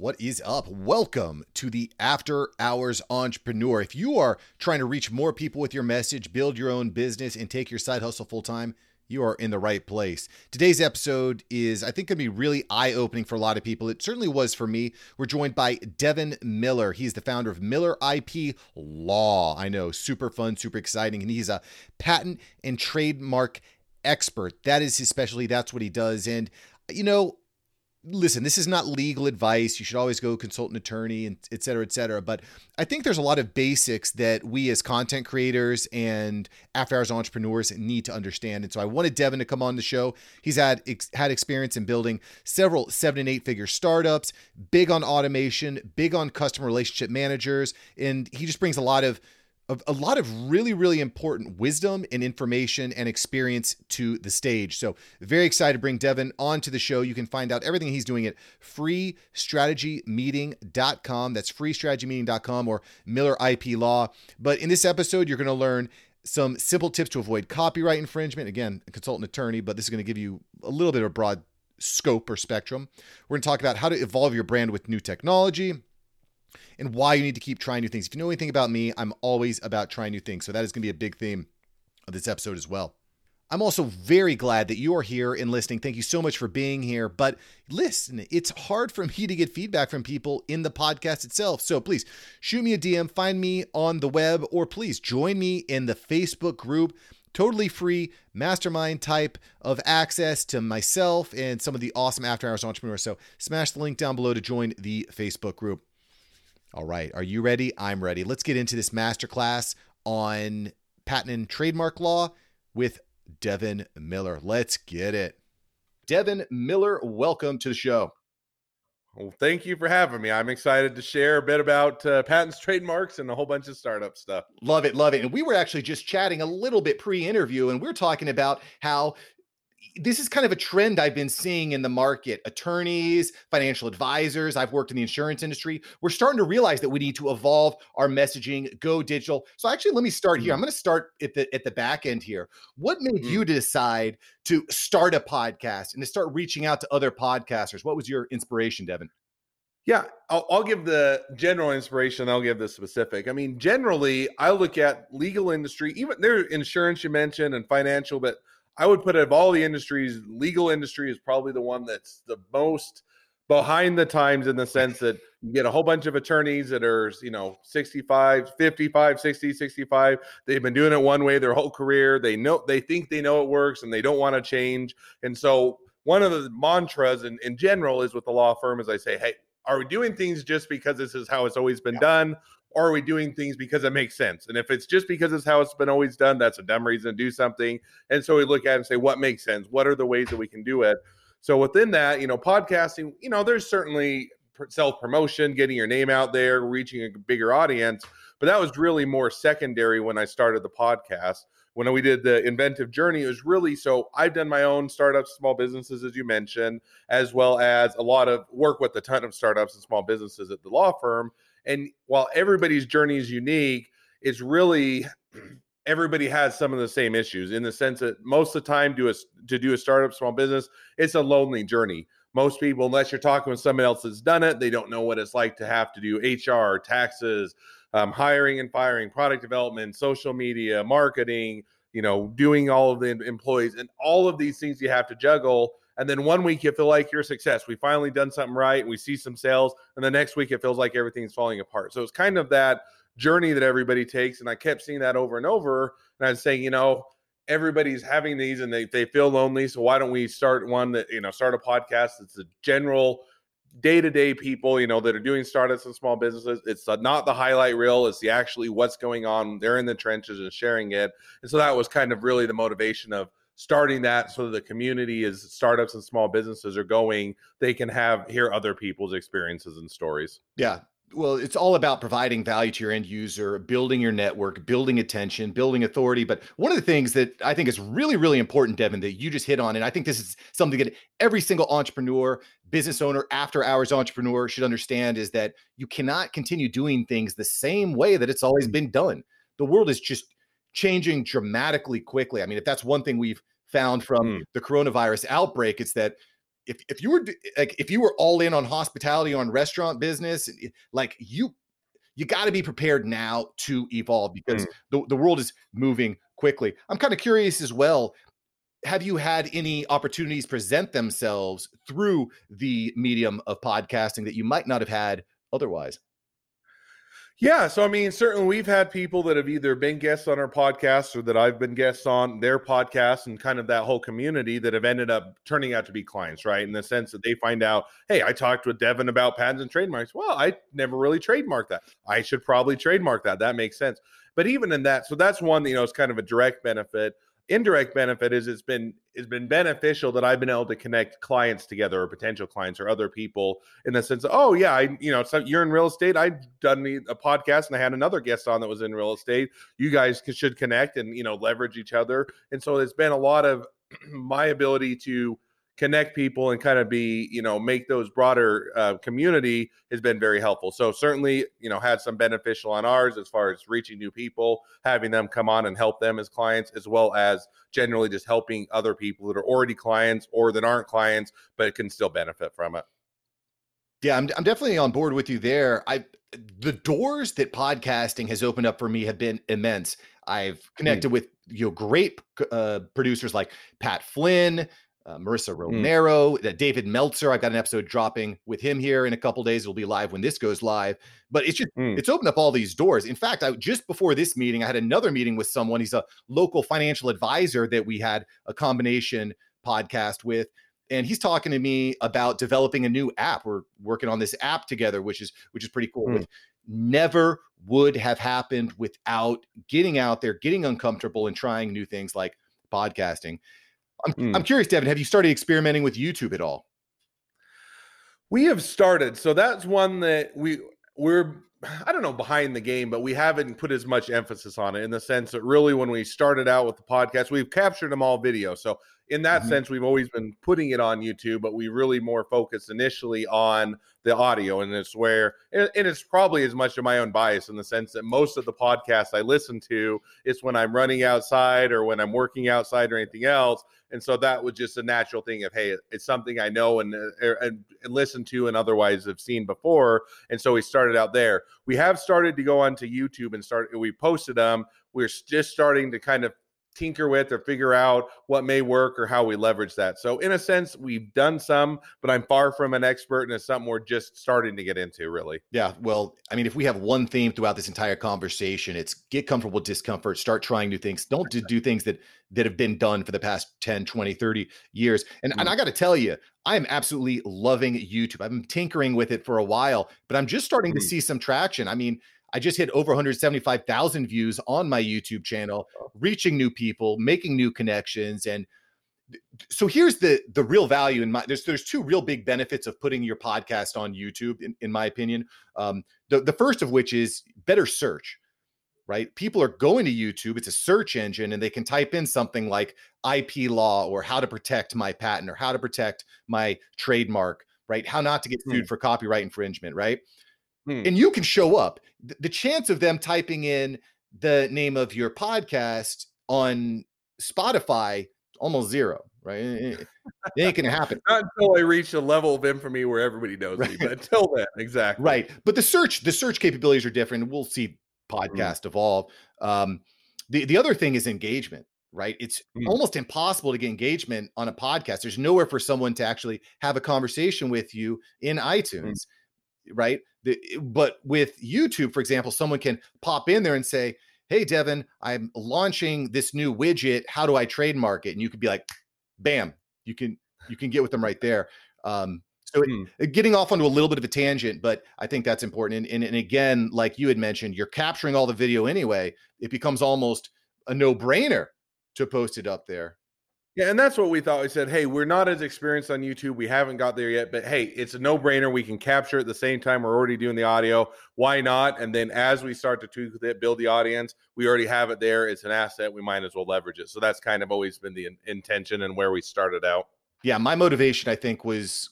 What is up? Welcome to the After Hours Entrepreneur. If you are trying to reach more people with your message, build your own business, and take your side hustle full time, you are in the right place. Today's episode is, I think, going to be really eye opening for a lot of people. It certainly was for me. We're joined by Devin Miller. He's the founder of Miller IP Law. I know, super fun, super exciting. And he's a patent and trademark expert. That is his specialty. That's what he does. And, you know, listen, this is not legal advice. You should always go consult an attorney and et cetera, et cetera. But I think there's a lot of basics that we as content creators and after hours entrepreneurs need to understand. And so I wanted Devin to come on the show. He's had ex- had experience in building several seven and eight figure startups, big on automation, big on customer relationship managers, and he just brings a lot of a lot of really, really important wisdom and information and experience to the stage. So, very excited to bring Devin onto the show. You can find out everything he's doing at freestrategymeeting.com. That's freestrategymeeting.com or Miller IP Law. But in this episode, you're going to learn some simple tips to avoid copyright infringement. Again, a consultant attorney, but this is going to give you a little bit of a broad scope or spectrum. We're going to talk about how to evolve your brand with new technology and why you need to keep trying new things. If you know anything about me, I'm always about trying new things. So that is going to be a big theme of this episode as well. I'm also very glad that you are here and listening. Thank you so much for being here. But listen, it's hard for me to get feedback from people in the podcast itself. So please shoot me a DM, find me on the web, or please join me in the Facebook group. Totally free mastermind type of access to myself and some of the awesome after hours entrepreneurs. So smash the link down below to join the Facebook group. All right. Are you ready? I'm ready. Let's get into this masterclass on patent and trademark law with Devin Miller. Let's get it. Devin Miller, welcome to the show. Well, thank you for having me. I'm excited to share a bit about uh, patents, trademarks, and a whole bunch of startup stuff. Love it, love it. And we were actually just chatting a little bit pre-interview, and we are talking about how this is kind of a trend I've been seeing in the market. Attorneys, financial advisors, I've worked in the insurance industry. We're starting to realize that we need to evolve our messaging, go digital. So actually, let me start here. I'm mm-hmm. going to start at the at the back end here. What made mm-hmm. you decide to start a podcast and to start reaching out to other podcasters? What was your inspiration, Devin? Yeah, I'll, I'll, give the general inspiration. I'll give the specific. I mean, generally, I look at legal industry, even their insurance you mentioned and financial, but I would put it of all the industries, legal industry is probably the one that's the most behind the times in the sense that you get a whole bunch of attorneys that are, you know, 65, 55, 60, 65. They've been doing it one way their whole career. They know they think they know it works and they don't want to change. And so one of the mantras in, in general is with the law firm is I say, hey, are we doing things just because this is how it's always been yeah. done? Or are we doing things because it makes sense? And if it's just because it's how it's been always done, that's a dumb reason to do something. And so we look at it and say, what makes sense? What are the ways that we can do it? So within that, you know, podcasting, you know, there's certainly self promotion, getting your name out there, reaching a bigger audience. But that was really more secondary when I started the podcast. When we did the inventive journey, it was really so I've done my own startups, small businesses, as you mentioned, as well as a lot of work with a ton of startups and small businesses at the law firm. And while everybody's journey is unique, it's really everybody has some of the same issues in the sense that most of the time do a, to do a startup small business, it's a lonely journey. Most people, unless you're talking with someone else that's done it, they don't know what it's like to have to do HR, taxes, um, hiring and firing, product development, social media, marketing, you know, doing all of the employees and all of these things you have to juggle and then one week you feel like you're a success. We finally done something right and we see some sales. And the next week it feels like everything's falling apart. So it's kind of that journey that everybody takes. And I kept seeing that over and over. And I was saying, you know, everybody's having these and they, they feel lonely. So why don't we start one that, you know, start a podcast that's a general day-to-day people you know that are doing startups and small businesses it's not the highlight reel it's the actually what's going on they're in the trenches and sharing it and so that was kind of really the motivation of starting that so the community is startups and small businesses are going they can have hear other people's experiences and stories. Yeah. Well it's all about providing value to your end user building your network building attention building authority. But one of the things that i think is really really important devin that you just hit on and i think this is something that every single entrepreneur business owner after hours entrepreneur should understand is that you cannot continue doing things the same way that it's always been done. The world is just changing dramatically quickly. I mean, if that's one thing we've found from mm. the coronavirus outbreak, it's that if if you were like if you were all in on hospitality on restaurant business, like you you got to be prepared now to evolve because mm. the, the world is moving quickly. I'm kind of curious as well. Have you had any opportunities present themselves through the medium of podcasting that you might not have had otherwise? Yeah, so I mean, certainly we've had people that have either been guests on our podcast or that I've been guests on their podcast and kind of that whole community that have ended up turning out to be clients, right? In the sense that they find out, hey, I talked with Devin about patents and trademarks. Well, I never really trademarked that. I should probably trademark that. That makes sense. But even in that, so that's one, you know, it's kind of a direct benefit indirect benefit is it's been it's been beneficial that I've been able to connect clients together or potential clients or other people in the sense of, oh yeah, I you know so you're in real estate. I've done a podcast and I had another guest on that was in real estate. You guys should connect and you know leverage each other. And so it's been a lot of my ability to connect people and kind of be you know make those broader uh, community has been very helpful so certainly you know had some beneficial on ours as far as reaching new people having them come on and help them as clients as well as generally just helping other people that are already clients or that aren't clients but can still benefit from it yeah i'm, I'm definitely on board with you there i the doors that podcasting has opened up for me have been immense i've hmm. connected mm. with you know great uh, producers like pat flynn uh, Marissa mm. Romero, mm. David Meltzer. I've got an episode dropping with him here in a couple days. It'll be live when this goes live. But it's just mm. it's opened up all these doors. In fact, I just before this meeting, I had another meeting with someone. He's a local financial advisor that we had a combination podcast with. And he's talking to me about developing a new app. We're working on this app together, which is which is pretty cool. Mm. Never would have happened without getting out there, getting uncomfortable, and trying new things like podcasting. I'm, mm. I'm curious, Devin, have you started experimenting with YouTube at all? We have started. So that's one that we we're I don't know behind the game, but we haven't put as much emphasis on it in the sense that really when we started out with the podcast, we've captured them all video. So in that mm-hmm. sense, we've always been putting it on YouTube, but we really more focused initially on the audio. And it's where, and it's probably as much of my own bias in the sense that most of the podcasts I listen to is when I'm running outside or when I'm working outside or anything else. And so that was just a natural thing of, hey, it's something I know and, uh, er, and, and listen to and otherwise have seen before. And so we started out there. We have started to go onto YouTube and start, we posted them. We're just starting to kind of tinker with or figure out what may work or how we leverage that. So, in a sense, we've done some, but I'm far from an expert, and it's something we're just starting to get into, really. Yeah. Well, I mean, if we have one theme throughout this entire conversation, it's get comfortable with discomfort, start trying new things. Don't do things that that have been done for the past 10, 20, 30 years. And, mm-hmm. and I got to tell you, I am absolutely loving YouTube. I've been tinkering with it for a while, but I'm just starting mm-hmm. to see some traction. I mean, I just hit over 175,000 views on my YouTube channel, reaching new people, making new connections and so here's the the real value in my there's there's two real big benefits of putting your podcast on YouTube in, in my opinion. Um, the the first of which is better search. Right? People are going to YouTube, it's a search engine and they can type in something like IP law or how to protect my patent or how to protect my trademark, right? How not to get sued hmm. for copyright infringement, right? Hmm. And you can show up. The chance of them typing in the name of your podcast on Spotify almost zero, right? It, ain't gonna happen. Not until I reach a level of infamy where everybody knows right. me. But until then, exactly. Right. But the search, the search capabilities are different. We'll see hmm. podcast mm. evolve. Um, the the other thing is engagement. Right. It's mm. almost impossible to get engagement on a podcast. There's nowhere for someone to actually have a conversation with you in hmm. iTunes. Mm right? The, but with YouTube, for example, someone can pop in there and say, Hey, Devin, I'm launching this new widget. How do I trademark it? And you could be like, bam, you can you can get with them right there. Um, so hmm. it, getting off onto a little bit of a tangent, but I think that's important. And, and, and again, like you had mentioned, you're capturing all the video anyway. It becomes almost a no brainer to post it up there. Yeah, and that's what we thought. We said, hey, we're not as experienced on YouTube. We haven't got there yet, but hey, it's a no brainer. We can capture at the same time. We're already doing the audio. Why not? And then as we start to tweak it, build the audience, we already have it there. It's an asset. We might as well leverage it. So that's kind of always been the in- intention and where we started out. Yeah, my motivation, I think, was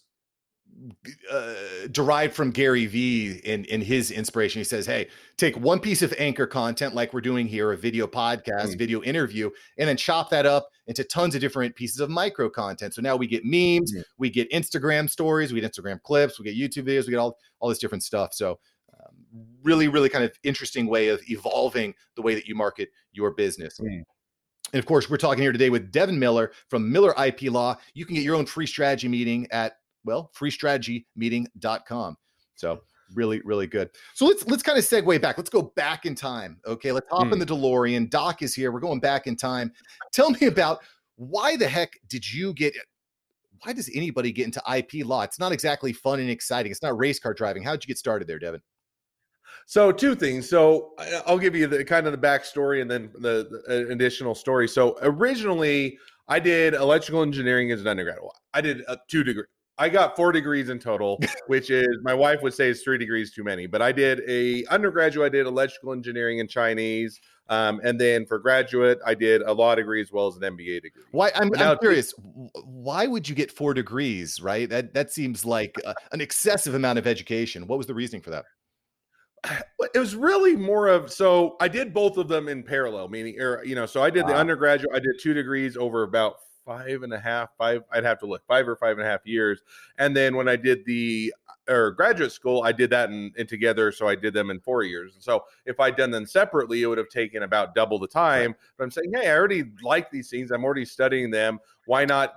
uh, derived from Gary Vee in in his inspiration. He says, "Hey, take one piece of anchor content like we're doing here, a video podcast, mm. video interview, and then chop that up into tons of different pieces of micro content. So now we get memes, mm. we get Instagram stories, we get Instagram clips, we get YouTube videos, we get all all this different stuff. So." Um, really, really kind of interesting way of evolving the way that you market your business. Mm. And of course, we're talking here today with Devin Miller from Miller IP Law. You can get your own free strategy meeting at well, freestrategymeeting.com. So really, really good. So let's let's kind of segue back. Let's go back in time. Okay, let's hop in hmm. the DeLorean. Doc is here. We're going back in time. Tell me about why the heck did you get why does anybody get into IP law? It's not exactly fun and exciting. It's not race car driving. How did you get started there, Devin? So two things. So I'll give you the kind of the backstory and then the, the uh, additional story. So originally, I did electrical engineering as an undergrad. I did a two degree. I got four degrees in total, which is my wife would say is three degrees too many. But I did a undergraduate. I did electrical engineering and Chinese, um, and then for graduate, I did a law degree as well as an MBA degree. Why? I'm, I'm curious. Why would you get four degrees? Right? That that seems like a, an excessive amount of education. What was the reasoning for that? It was really more of so I did both of them in parallel, meaning, or you know, so I did the undergraduate. I did two degrees over about five and a half, five, I'd have to look, five or five and a half years. And then when I did the or graduate school, I did that in, in, together. So I did them in four years. And so if I'd done them separately, it would have taken about double the time. Right. But I'm saying, hey, I already like these things. I'm already studying them. Why not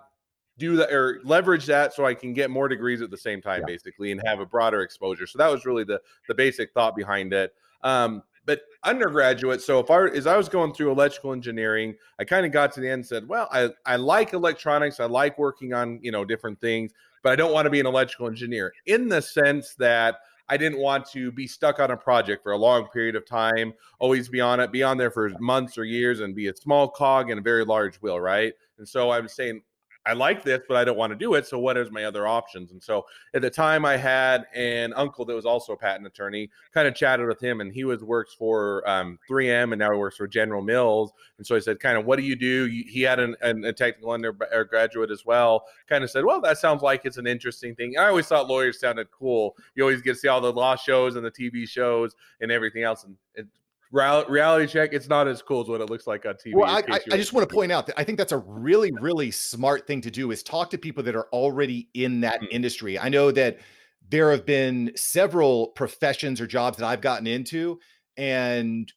do that or leverage that so I can get more degrees at the same time, yeah. basically, and have a broader exposure. So that was really the the basic thought behind it. Um, but undergraduate so if i as i was going through electrical engineering i kind of got to the end and said well i i like electronics i like working on you know different things but i don't want to be an electrical engineer in the sense that i didn't want to be stuck on a project for a long period of time always be on it be on there for months or years and be a small cog in a very large wheel right? And so i was saying I like this, but I don't want to do it. So what is my other options? And so at the time I had an uncle that was also a patent attorney, kind of chatted with him and he was works for um, 3M and now he works for General Mills. And so I said, kind of, what do you do? He had an, an, a technical undergraduate as well. Kind of said, well, that sounds like it's an interesting thing. I always thought lawyers sounded cool. You always get to see all the law shows and the TV shows and everything else. And it, reality check it's not as cool as what it looks like on tv well i, I, I just want to point out that i think that's a really really smart thing to do is talk to people that are already in that mm-hmm. industry i know that there have been several professions or jobs that i've gotten into and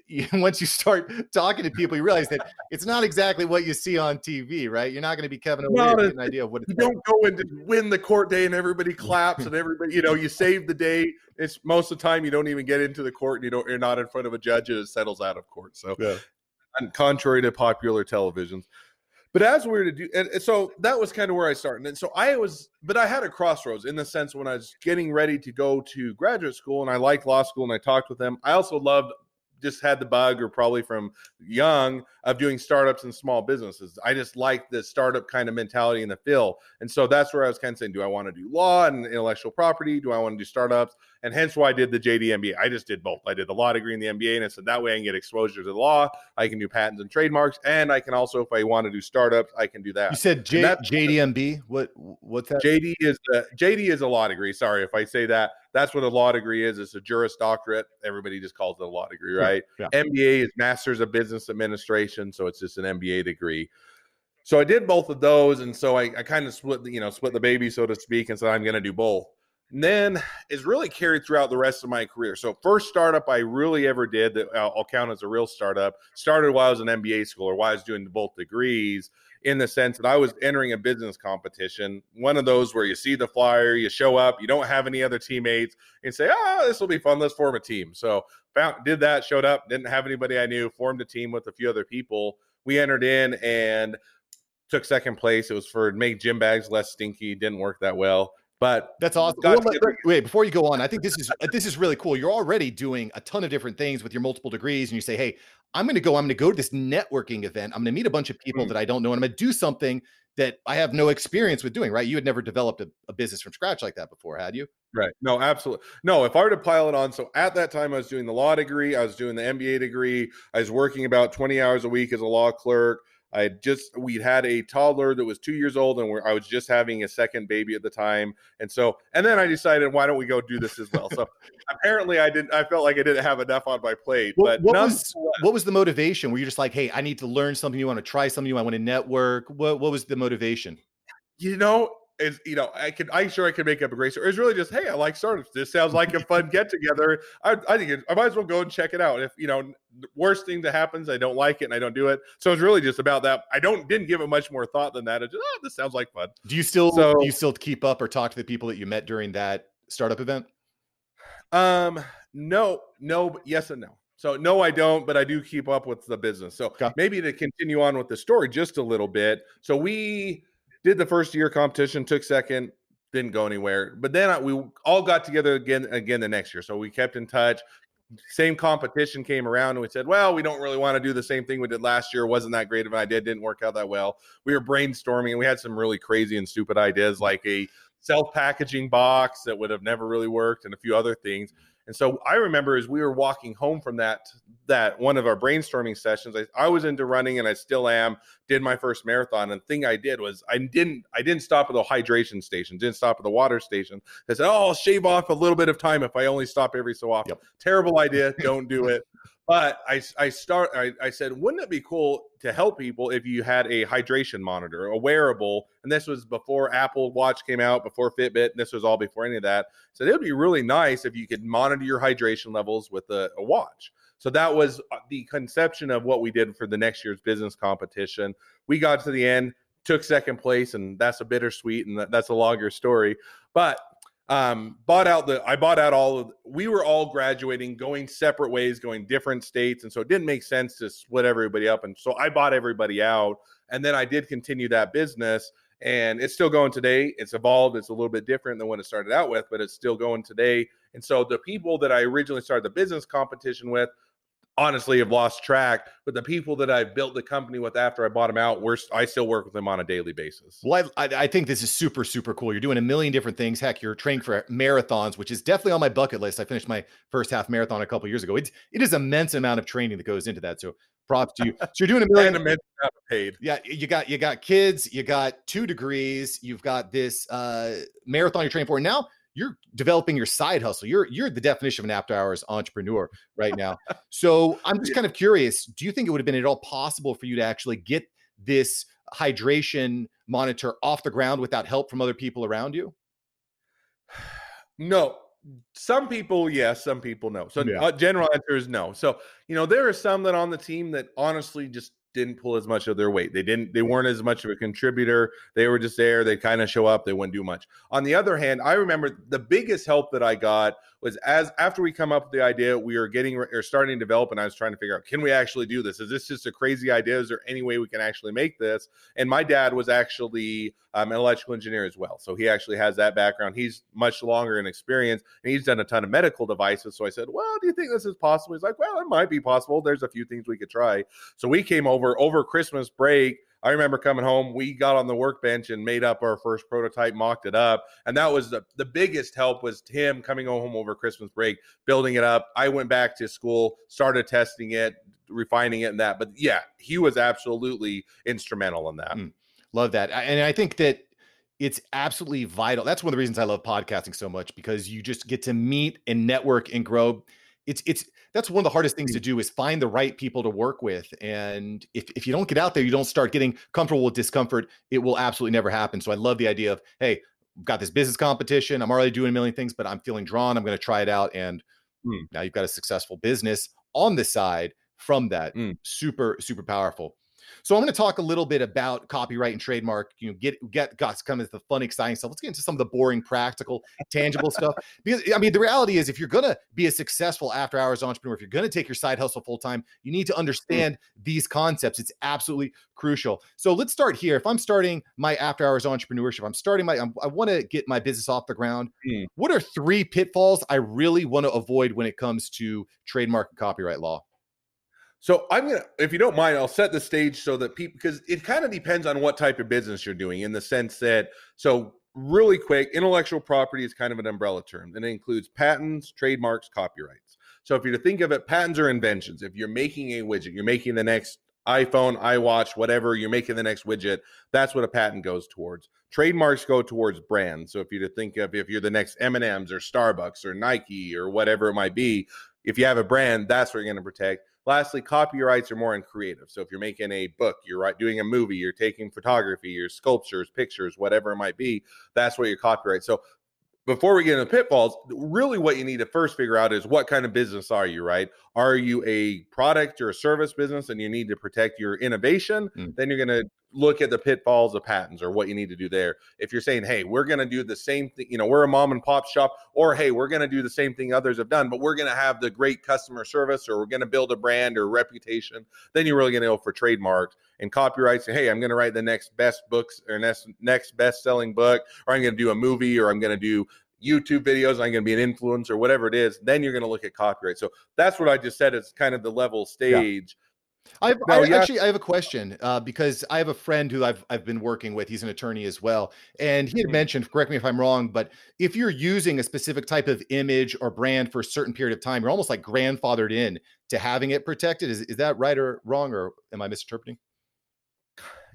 once you start talking to people, you realize that it's not exactly what you see on TV, right? You're not going to be Kevin O'Leary with an idea of what you don't go and win the court day and everybody claps and everybody, you know, you save the day. It's most of the time you don't even get into the court and you don't, you're not in front of a judge and it settles out of court. So, yeah. and contrary to popular televisions. But as we were to do, and so that was kind of where I started. And so I was, but I had a crossroads in the sense when I was getting ready to go to graduate school and I liked law school and I talked with them. I also loved just had the bug or probably from young of doing startups and small businesses. I just like the startup kind of mentality and the feel. And so that's where I was kind of saying, do I want to do law and intellectual property? Do I want to do startups? And hence why I did the JD MBA. I just did both. I did the law degree and the MBA. And I said that way I can get exposure to the law. I can do patents and trademarks. And I can also, if I want to do startups, I can do that. You said J- JDMB. What what's that? JD is JD is a law degree. Sorry if I say that. That's what a law degree is. It's a Juris Doctorate. Everybody just calls it a law degree, right? Yeah. MBA is Masters of Business Administration, so it's just an MBA degree. So I did both of those, and so I, I kind of split, you know, split the baby, so to speak, and said I'm going to do both. And then is really carried throughout the rest of my career. So first startup I really ever did that I'll, I'll count as a real startup started while I was an MBA school or while I was doing both degrees in the sense that I was entering a business competition, one of those where you see the flyer, you show up, you don't have any other teammates, and say, "Oh, this will be fun. Let's form a team." So found did that, showed up, didn't have anybody I knew, formed a team with a few other people. We entered in and took second place. It was for make gym bags less stinky. Didn't work that well. But that's awesome. Well, wait, before you go on, I think this is this is really cool. You're already doing a ton of different things with your multiple degrees, and you say, "Hey, I'm going to go. I'm going to go to this networking event. I'm going to meet a bunch of people mm-hmm. that I don't know, and I'm going to do something that I have no experience with doing." Right? You had never developed a, a business from scratch like that before, had you? Right. No, absolutely. No, if I were to pile it on, so at that time I was doing the law degree, I was doing the MBA degree, I was working about 20 hours a week as a law clerk. I had just we'd had a toddler that was two years old, and I was just having a second baby at the time. And so, and then I decided, why don't we go do this as well? So apparently, I didn't. I felt like I didn't have enough on my plate. What, but what was what was the motivation? Were you just like, hey, I need to learn something? You want to try something? You want to network? What what was the motivation? You know, is you know I could I'm sure I could make up a great story. It's really just hey I like startups. This sounds like a fun get together. I, I think it, I might as well go and check it out. If you know worst thing that happens, I don't like it and I don't do it. So it's really just about that. I don't didn't give it much more thought than that. It just oh this sounds like fun. Do you still so, do you still keep up or talk to the people that you met during that startup event? Um no no yes and no. So no, I don't, but I do keep up with the business. So okay. maybe to continue on with the story just a little bit. So we did the first year competition, took second, didn't go anywhere. But then we all got together again again the next year. So we kept in touch. Same competition came around and we said, well, we don't really want to do the same thing we did last year. Wasn't that great of an idea. Didn't work out that well. We were brainstorming and we had some really crazy and stupid ideas like a self packaging box that would have never really worked and a few other things. And so I remember as we were walking home from that that one of our brainstorming sessions, I, I was into running and I still am. Did my first marathon, and the thing I did was I didn't I didn't stop at the hydration station, didn't stop at the water station. I said, "Oh, I'll shave off a little bit of time if I only stop every so often." Yep. Terrible idea. Don't do it. But I, I start. I, I said, wouldn't it be cool to help people if you had a hydration monitor, a wearable? And this was before Apple Watch came out, before Fitbit. And this was all before any of that. So it would be really nice if you could monitor your hydration levels with a, a watch. So that was uh, the conception of what we did for the next year's business competition. We got to the end, took second place, and that's a bittersweet, and that's a longer story. But um, bought out the I bought out all of we were all graduating, going separate ways, going different states, and so it didn't make sense to split everybody up. And so I bought everybody out, and then I did continue that business, and it's still going today. It's evolved. It's a little bit different than what it started out with, but it's still going today. And so the people that I originally started the business competition with honestly have lost track. But the people that I built the company with after I bought them out, we're I still work with them on a daily basis. Well, I, I think this is super super cool. You're doing a million different things. Heck, you're training for marathons, which is definitely on my bucket list. I finished my first half marathon a couple years ago. It's it is immense amount of training that goes into that. So props to you. So you're doing a million. amount paid. Yeah, you got you got kids, you got two degrees, you've got this uh, marathon you're training for. And now you're developing your side hustle. You're you're the definition of an after hours entrepreneur right now. so I'm just kind of curious. Do you think it would have been at all possible for you to actually get this hydration monitor off the ground without help from other people around you? No. Some people, yes. Some people, no. So, yeah. uh, general answer is no. So, you know, there are some that on the team that honestly just didn't pull as much of their weight. They didn't they weren't as much of a contributor. They were just there. They kind of show up, they wouldn't do much. On the other hand, I remember the biggest help that I got was as after we come up with the idea, we were getting or starting to develop, and I was trying to figure out, can we actually do this? Is this just a crazy idea? Is there any way we can actually make this? And my dad was actually um, an electrical engineer as well, so he actually has that background. He's much longer in experience, and he's done a ton of medical devices. So I said, well, do you think this is possible? He's like, well, it might be possible. There's a few things we could try. So we came over over Christmas break I remember coming home, we got on the workbench and made up our first prototype, mocked it up. And that was the, the biggest help was him coming home over Christmas break, building it up. I went back to school, started testing it, refining it and that. But yeah, he was absolutely instrumental in that. Mm, love that. And I think that it's absolutely vital. That's one of the reasons I love podcasting so much because you just get to meet and network and grow. It's it's that's one of the hardest things to do is find the right people to work with. And if, if you don't get out there, you don't start getting comfortable with discomfort, it will absolutely never happen. So I love the idea of, hey, I've got this business competition. I'm already doing a million things, but I'm feeling drawn. I'm going to try it out. And mm. now you've got a successful business on the side from that. Mm. Super, super powerful. So I'm going to talk a little bit about copyright and trademark. You know, get get got come into the fun, exciting stuff. Let's get into some of the boring, practical, tangible stuff. Because I mean, the reality is, if you're going to be a successful after hours entrepreneur, if you're going to take your side hustle full time, you need to mm. understand these concepts. It's absolutely crucial. So let's start here. If I'm starting my after hours entrepreneurship, I'm starting my I'm, i want to get my business off the ground. Mm. What are three pitfalls I really want to avoid when it comes to trademark and copyright law? So I'm gonna, if you don't mind, I'll set the stage so that people, because it kind of depends on what type of business you're doing. In the sense that, so really quick, intellectual property is kind of an umbrella term, and it includes patents, trademarks, copyrights. So if you're to think of it, patents are inventions. If you're making a widget, you're making the next iPhone, iWatch, whatever, you're making the next widget. That's what a patent goes towards. Trademarks go towards brands. So if you're to think of if you're the next M&Ms or Starbucks or Nike or whatever it might be, if you have a brand, that's what you're going to protect. Lastly, copyrights are more in creative. So if you're making a book, you're doing a movie, you're taking photography, your sculptures, pictures, whatever it might be, that's what your copyright. So before we get into pitfalls, really what you need to first figure out is what kind of business are you, right? Are you a product or a service business and you need to protect your innovation? Mm. Then you're going to look at the pitfalls of patents or what you need to do there. If you're saying, hey, we're going to do the same thing, you know, we're a mom and pop shop, or hey, we're going to do the same thing others have done, but we're going to have the great customer service or we're going to build a brand or reputation, then you're really going to go for trademarks and copyrights. And, Hey, I'm going to write the next best books or next, next best selling book, or I'm going to do a movie or I'm going to do YouTube videos, I'm going to be an influencer, whatever it is, then you're going to look at copyright. So that's what I just said. It's kind of the level stage. Yeah. I've, no, I, yeah. actually I have a question uh, because I have a friend who I've I've been working with. He's an attorney as well, and he had mm-hmm. mentioned. Correct me if I'm wrong, but if you're using a specific type of image or brand for a certain period of time, you're almost like grandfathered in to having it protected. Is is that right or wrong, or am I misinterpreting?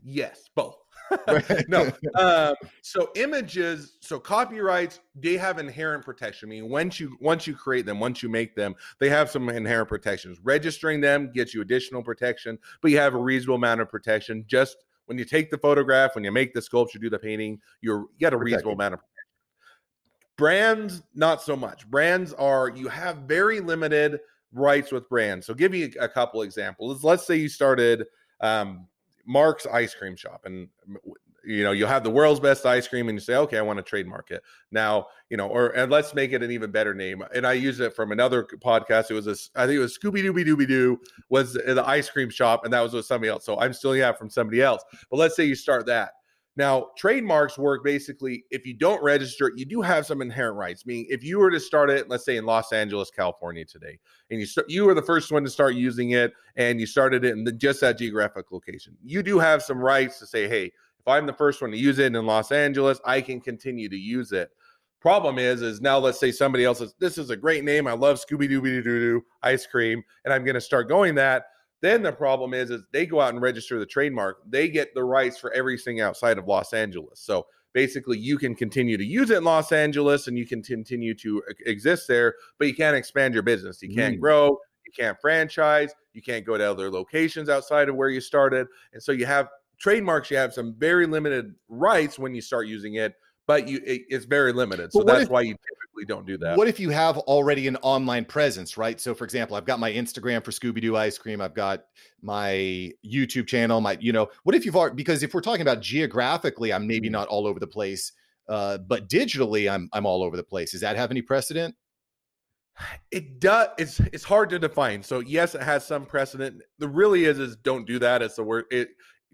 Yes, both. no. Um, so images, so copyrights, they have inherent protection. I mean, once you once you create them, once you make them, they have some inherent protections. Registering them gets you additional protection, but you have a reasonable amount of protection. Just when you take the photograph, when you make the sculpture, do the painting, you're you got a reasonable amount of protection. Brands, not so much. Brands are you have very limited rights with brands. So give you a couple examples. Let's say you started um, Mark's ice cream shop and you know you'll have the world's best ice cream and you say okay i want to trademark it. Now you know or and let's make it an even better name and i use it from another podcast. It was a i think it was scooby dooby dooby doo was the ice cream shop and that was with somebody else. So i'm stealing that from somebody else. But let's say you start that now, trademarks work basically if you don't register you do have some inherent rights. Meaning, if you were to start it, let's say in Los Angeles, California today, and you you were the first one to start using it, and you started it in the, just that geographic location, you do have some rights to say, hey, if I'm the first one to use it in Los Angeles, I can continue to use it. Problem is, is now let's say somebody else says, this is a great name. I love Scooby Dooby Doo Doo ice cream, and I'm going to start going that then the problem is, is they go out and register the trademark. They get the rights for everything outside of Los Angeles. So basically, you can continue to use it in Los Angeles and you can continue to exist there, but you can't expand your business. You can't mm. grow. You can't franchise. You can't go to other locations outside of where you started. And so you have trademarks. You have some very limited rights when you start using it, but you it, it's very limited. So that's if, why you don't do that. What if you have already an online presence, right? So, for example, I've got my Instagram for Scooby Doo Ice Cream. I've got my YouTube channel. My, you know, what if you've already, because if we're talking about geographically, I'm maybe mm-hmm. not all over the place, uh, but digitally, I'm I'm all over the place. Does that have any precedent? It does. It's it's hard to define. So yes, it has some precedent. The really is is don't do that. It's the word. It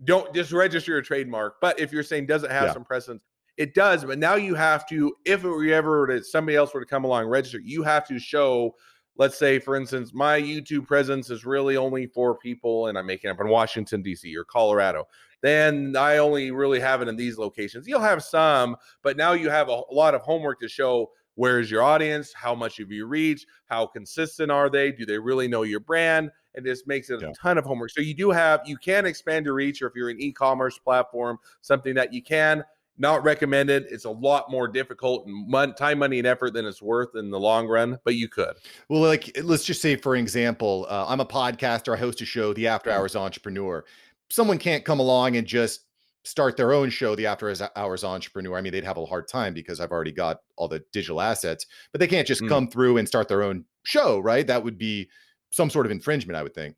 don't just register your trademark. But if you're saying does it have yeah. some precedent, it does, but now you have to, if it were ever to, somebody else were to come along register, you have to show, let's say, for instance, my YouTube presence is really only for people, and I'm making up in Washington, D.C. or Colorado. Then I only really have it in these locations. You'll have some, but now you have a, a lot of homework to show where's your audience, how much have you reached, how consistent are they, do they really know your brand? and this makes it a yeah. ton of homework. So you do have you can expand your reach, or if you're an e-commerce platform, something that you can not recommended. It's a lot more difficult and time, money, and effort than it's worth in the long run, but you could. Well, like let's just say, for example, uh, I'm a podcaster. I host a show, The After Hours Entrepreneur. Someone can't come along and just start their own show, The After Hours Entrepreneur. I mean, they'd have a hard time because I've already got all the digital assets, but they can't just mm. come through and start their own show, right? That would be some sort of infringement, I would think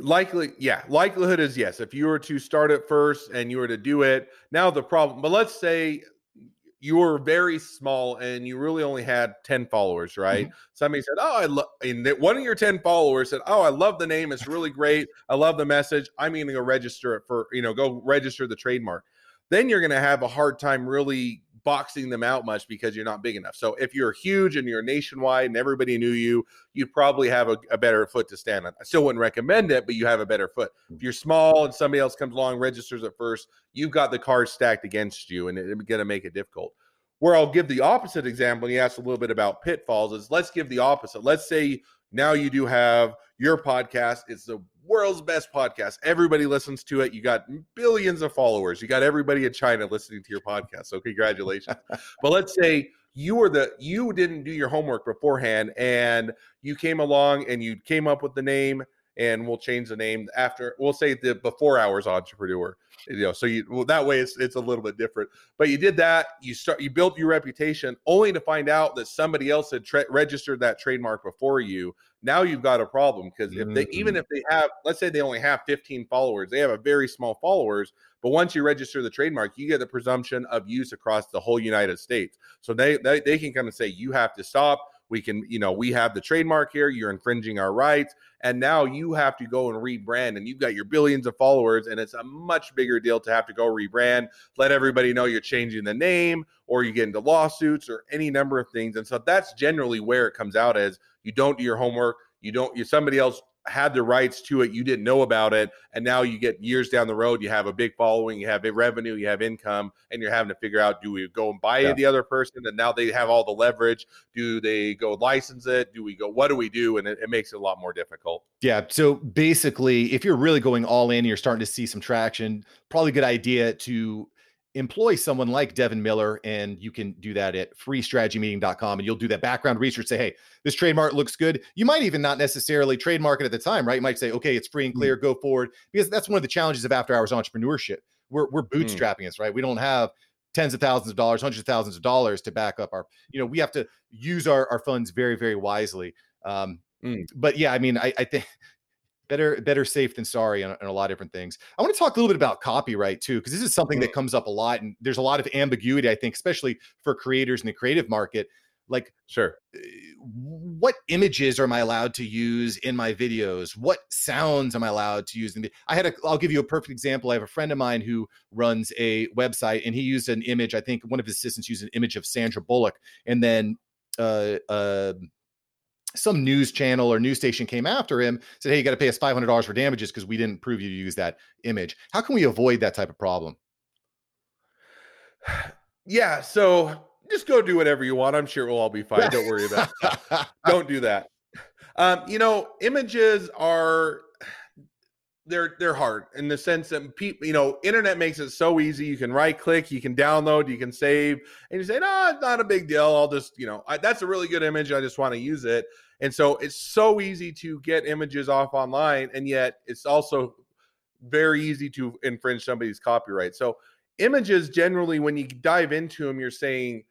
likely yeah likelihood is yes. If you were to start it first and you were to do it now the problem but let's say you were very small and you really only had 10 followers right? Mm-hmm. somebody said oh i love and one of your 10 followers said oh i love the name. It's really great. I love the message. I'm going to go register it for you know go register the trademark. Then you're going to have a hard time really boxing them out much because you're not big enough. So if you're huge and you're nationwide and everybody knew you, you'd probably have a, a, better foot to stand on. I still wouldn't recommend it, but you have a better foot. Hmm. If you're small and somebody else comes along, registers at first, you've got the cards stacked against you and it's going to make it difficult. Where I'll give the opposite example, and you asked a little bit about pitfalls, is let's give the opposite. Let's say now you do have your podcast, it's a world's best podcast. Everybody listens to it. You got billions of followers. You got everybody in China listening to your podcast. So congratulations. but let's say you were the you didn't do your homework beforehand and you came along and you came up with the name and we'll change the name after we'll say the before hours entrepreneur you know so you well, that way it's it's a little bit different. But you did that you start you built your reputation only to find out that somebody else had tra- registered that trademark before you. Now you've got a problem because if they even mm. if they have let's say they only have 15 followers they have a very small followers but once you register the trademark you get the presumption of use across the whole united states. So they they, they can kind of say you have to stop we can you know we have the trademark here you're infringing our rights and now you have to go and rebrand and you've got your billions of followers and it's a much bigger deal to have to go rebrand let everybody know you're changing the name or you get into lawsuits or any number of things and so that's generally where it comes out as you don't do your homework you don't you somebody else had the rights to it, you didn't know about it, and now you get years down the road, you have a big following, you have revenue, you have income, and you're having to figure out: do we go and buy yeah. the other person, and now they have all the leverage? Do they go license it? Do we go? What do we do? And it, it makes it a lot more difficult. Yeah. So basically, if you're really going all in, and you're starting to see some traction. Probably a good idea to employ someone like Devin Miller, and you can do that at freestrategymeeting.com. And you'll do that background research, say, hey, this trademark looks good. You might even not necessarily trademark it at the time, right? You might say, okay, it's free and mm. clear, go forward. Because that's one of the challenges of after hours entrepreneurship. We're, we're mm. bootstrapping mm. us, right? We don't have tens of thousands of dollars, hundreds of thousands of dollars to back up our, you know, we have to use our, our funds very, very wisely. Um, mm. But yeah, I mean, I, I think better better safe than sorry on, on, a lot of different things. I want to talk a little bit about copyright too, because this is something that mm-hmm. comes up a lot, and there's a lot of ambiguity. I think, especially for creators in the creative market. Like, sure, eh, what images am I allowed to use in my videos? What sounds am I allowed to use? In the, I had a. I'll give you a perfect example. I have a friend of mine who runs a website, and he used an image. I think one of his assistants used an image of Sandra Bullock, and then uh, uh, some news channel or news station came after him said hey you got to pay us $500 for damages because we didn't prove you to use that image. How can we avoid that type of problem? Yeah so just go do whatever you want. I'm sure we'll all be fine. Don't worry about it. Don't do that. Um, you know images are they're they're hard in the sense that people you know internet makes it so easy. You can right click you can download you can save and you say no it's not a big deal. I'll just you know I, that's a really good image. I just want to use it. And so it's so easy to get images off online and yet it's also very easy to infringe somebody's copyright. So images generally when you dive into them you're saying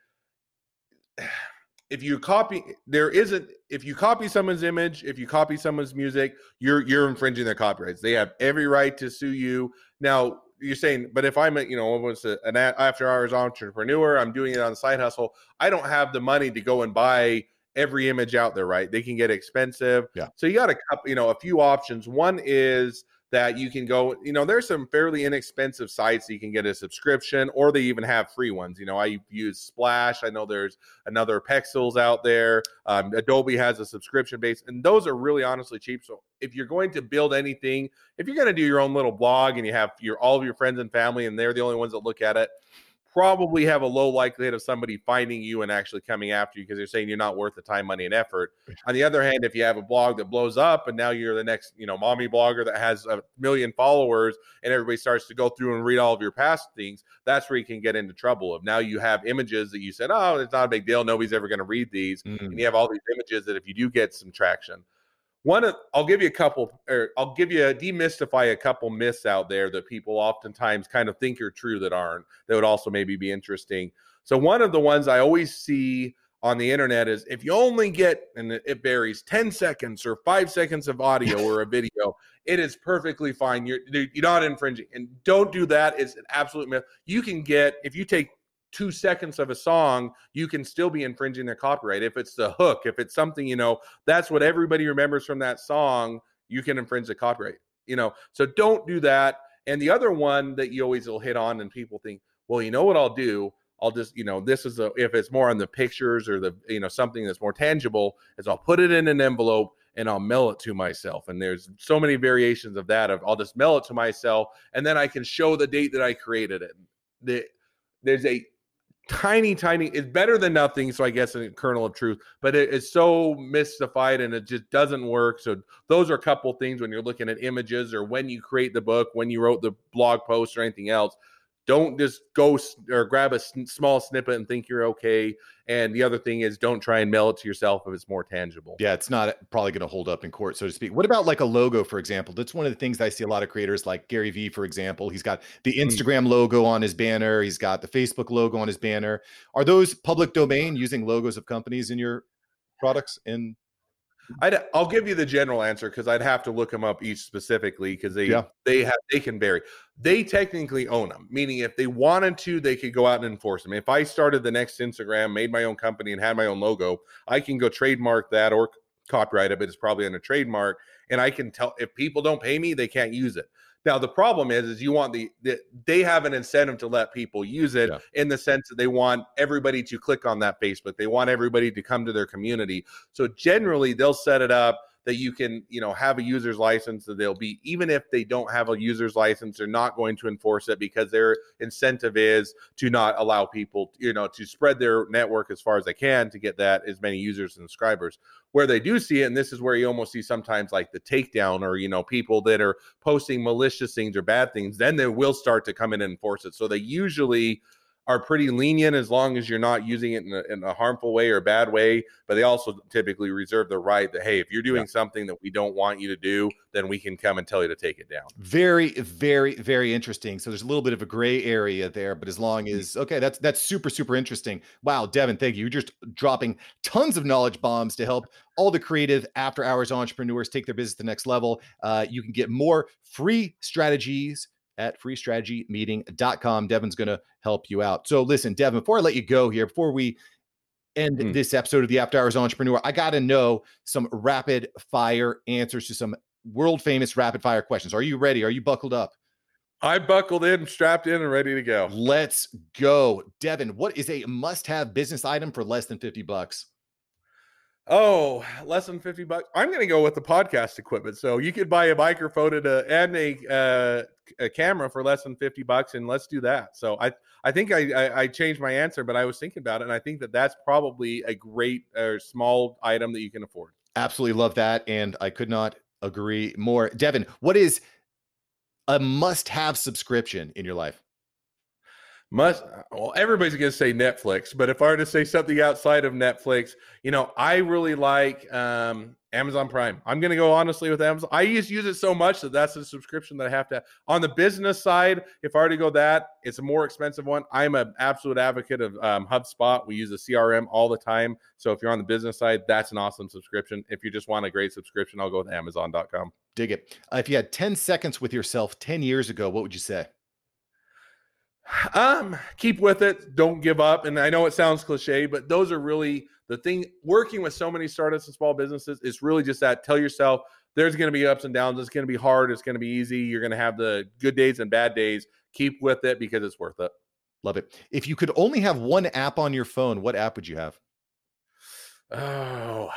if you copy there isn't if you copy someone's image if you copy someone's music you're you're infringing their copyrights. They have every right to sue you. Now you're saying but if i'm a, you know almost an after hours entrepreneur i'm doing it on the side hustle i don't have the money to go and buy every image out there right? They can get expensive. Yeah. So you got a couple you know a few options. One is that you can go, you know, there's some fairly inexpensive sites you can get a subscription or they even have free ones. You know, I use Splash. I know there's another Pexels out there. Um, Adobe has a subscription base, and those are really honestly cheap. So if you're going to build anything, if you're going to do your own little blog and you have your all of your friends and family and they're the only ones that look at it, probably have a low likelihood of somebody finding you and actually coming after you because they're saying you're not worth the time, money, and effort. On the other hand, if you have a blog that blows up and now you're the next, you know, mommy blogger that has a million followers and everybody starts to go through and read all of your past things, that's where you can get into trouble. Of now you have images that you said, oh, it's not a big deal, nobody's ever going to read these, mm-hmm. and you have all these images that if you do get some traction, one of I'll give you a couple or I'll give you a demystify a couple myths out there that people oftentimes kind of think are true that aren't that would also maybe be interesting. So one of the ones I always see on the internet is if you only get and it varies 10 seconds or 5 seconds of audio or a video it is perfectly fine. You're you're not infringing. And don't do that. It's an absolute myth. You can get if you take two seconds of a song, you can still be infringing their copyright. If it's the hook, if it's something, you know, that's what everybody remembers from that song, you can infringe the copyright, you know. So don't do that. And the other one that you always will hit on, and people think, well, you know what I'll do? I'll just, you know, this is a, if it's more on the pictures or the, you know, something that's more tangible, is I'll put it in an envelope and I'll mail it to myself. And there's so many variations of that. Of I'll just mail it to myself, and then I can show the date that I created it. The, there's a tiny, tiny. It's better than nothing. So I guess a kernel of truth, but it is so mystified and it just doesn't work. So those are a couple things when you're looking at images or when you create the book, when you wrote the blog post or anything else don't just go or grab a small snippet and think you're okay. And the other thing is, don't try and mail it to yourself if it's more tangible. Yeah, it's not probably going to hold up in court, so to speak. What about like a logo, for example? That's one of the things I see a lot of creators, like Gary Vee, for example. He's got the hmm. Instagram logo on his banner. He's got the Facebook logo on his banner. Are those public domain using logos of companies in your products? In I'd, I'll give you the general answer because I'd have to look them up each specifically because they yeah. they have they can vary. They technically own them, meaning if they wanted to, they could go out and enforce them. If I started the next Instagram, made my own company, and had my own logo, I can go trademark that or copyright it, but it's probably under trademark, and I can tell if people don't pay me, they can't use it. Now the problem is, is you want the, the they have an incentive to let people use it yeah. in the sense that they want everybody to click on that Facebook. They want everybody to come to their community. So generally, they'll set it up that you can you know have a user's license that they'll be even if they don't have a user's license they're not going to enforce it because their incentive is to not allow people you know to spread their network as far as they can to get that as many users and subscribers. Where they do see it and this is where you almost see sometimes like the takedown or you know people that are posting malicious things or bad things then they will start to come in and enforce it. So they usually are pretty lenient as long as you're not using it in a, in a, harmful way or bad way. But they also typically reserve the right that, hey, if you're doing yeah. something that we don't want you to do, then we can come and tell you to take it down. Very, very, very interesting. So there's a little bit of a gray area there, but as long mm-hmm. as okay, that's that's super, super interesting. Wow, Devin, thank you. You're just dropping tons of knowledge bombs to help all the creative after hours entrepreneurs take their business to the next level. Uh, you can get more free strategies at freestrategymeeting.com. Devin's going to help you out. So listen, Devin, before I let you go here, before we end mm. this episode of the After Hours Entrepreneur, I got to know some rapid fire answers to some world famous rapid fire questions. Are you ready? Are you buckled up? I buckled in, strapped in, and ready to go. Let's go. Devin, what is a must have business item for less than 50 bucks? Oh, less than 50 bucks. I'm going to go with the podcast equipment. So you could buy a microphone and a, and a, uh, a camera for less than 50 bucks and let's do that. So I, I think I, I, I, changed my answer, but I was thinking about it. And I think that that's probably a great or uh, small item that you can afford. Absolutely love that. And I could not agree more. Devin, what is a must have subscription in your life? Must well everybody's going to say netflix but if i were to say something outside of netflix you know i really like um, amazon prime. I'm going to go honestly with amazon. I just use it so much that that's a subscription that i have to on the business side if i were to go that it's a more expensive one. I'm an absolute advocate of um, hubspot. We use a crm all the time. So if you're on the business side that's an awesome subscription. If you just want a great subscription i'll go with amazon.com dig it. Uh, if you had 10 seconds with yourself 10 years ago what would you say um, keep with it. Don't give up. And I know it sounds cliche, but those are really the thing. Working with so many startups and small businesses is really just that. Tell yourself there's going to be ups and downs. It's going to be hard. It's going to be easy. You're going to have the good days and bad days. Keep with it because it's worth it. Love it. If you could only have one app on your phone, what app would you have? Oh,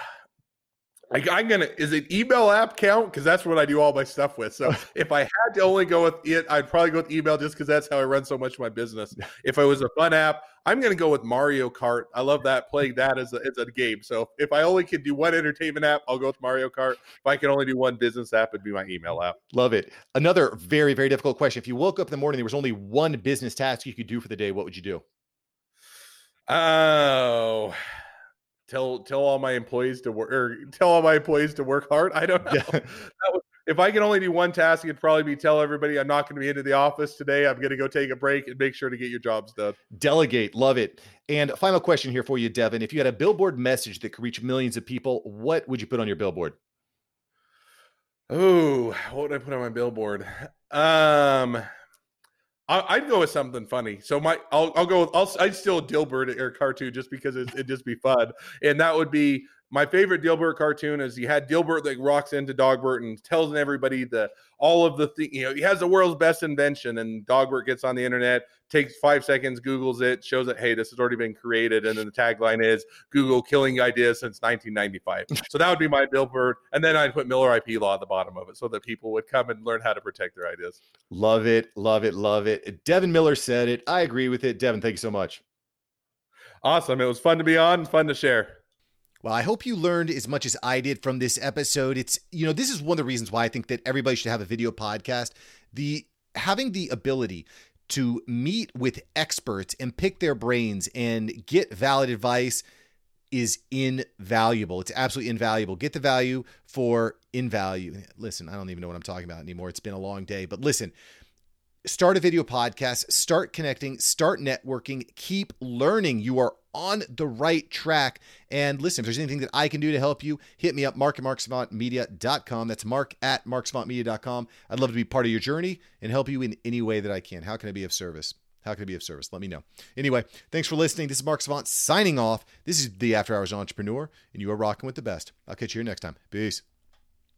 I, am gonna. Is it email app count? Because that's what I do all my stuff with. So if I had to only go with it, I'd probably go with email just because that's how I run so much of my business. If it was a fun app, I'm gonna go with Mario Kart. I love that playing that as a, as a game. So if I only could do one entertainment app, I'll go with Mario Kart. If I can only do one business app, it'd be my email app. Love it. Another very very difficult question. If you woke up in the morning, there was only one business task you could do for the day. What would you do? Oh tell tell all my employees to work or tell all my employees to work hard. I don't know. Yeah. was, if I can only do one task, it'd probably be tell everybody I'm not going to be into the office today. I'm going to go take a break and make sure to get your jobs done. Delegate, love it. And final question here for you, Devin. If you had a billboard message that could reach millions of people, what would you put on your billboard? Oh, what would I put on my billboard? Um, I'd go with something funny. So my, I'll, I'll go with, I'll, I'd steal a Dilbert or cartoon just because it, would just be fun. And that would be my favorite Dilbert cartoon is he had Dilbert that rocks into Dogbert and tells everybody the all of the thing. You know, he has the world's best invention, and Dogbert gets on the internet, takes five seconds, Google's it, shows it, hey, this has already been created, and then the tagline is Google killing ideas since 1995. so that would be my Dilbert, and then I'd put Miller IP law at the bottom of it so that people would come and learn how to protect their ideas. Love it, love it, love it. Devin Miller said it. I agree with it. Devin, thank you so much. Awesome. It was fun to be on, fun to share. Well, I hope you learned as much as I did from this episode. It's, you know, this is one of the reasons why I think that everybody should have a video podcast. The having the ability to meet with experts and pick their brains and get valid advice is invaluable. It's absolutely invaluable. Get the value for invalue. Listen, I don't even know what I'm talking about anymore. It's been a long day, but listen, start a video podcast, start connecting, start networking, keep learning. You are on the right track. And listen, if there's anything that I can do to help you, hit me up, mark at marksavantmedia.com. That's mark at marksavantmedia.com. I'd love to be part of your journey and help you in any way that I can. How can I be of service? How can I be of service? Let me know. Anyway, thanks for listening. This is Mark Savant signing off. This is the After Hours Entrepreneur, and you are rocking with the best. I'll catch you here next time. Peace.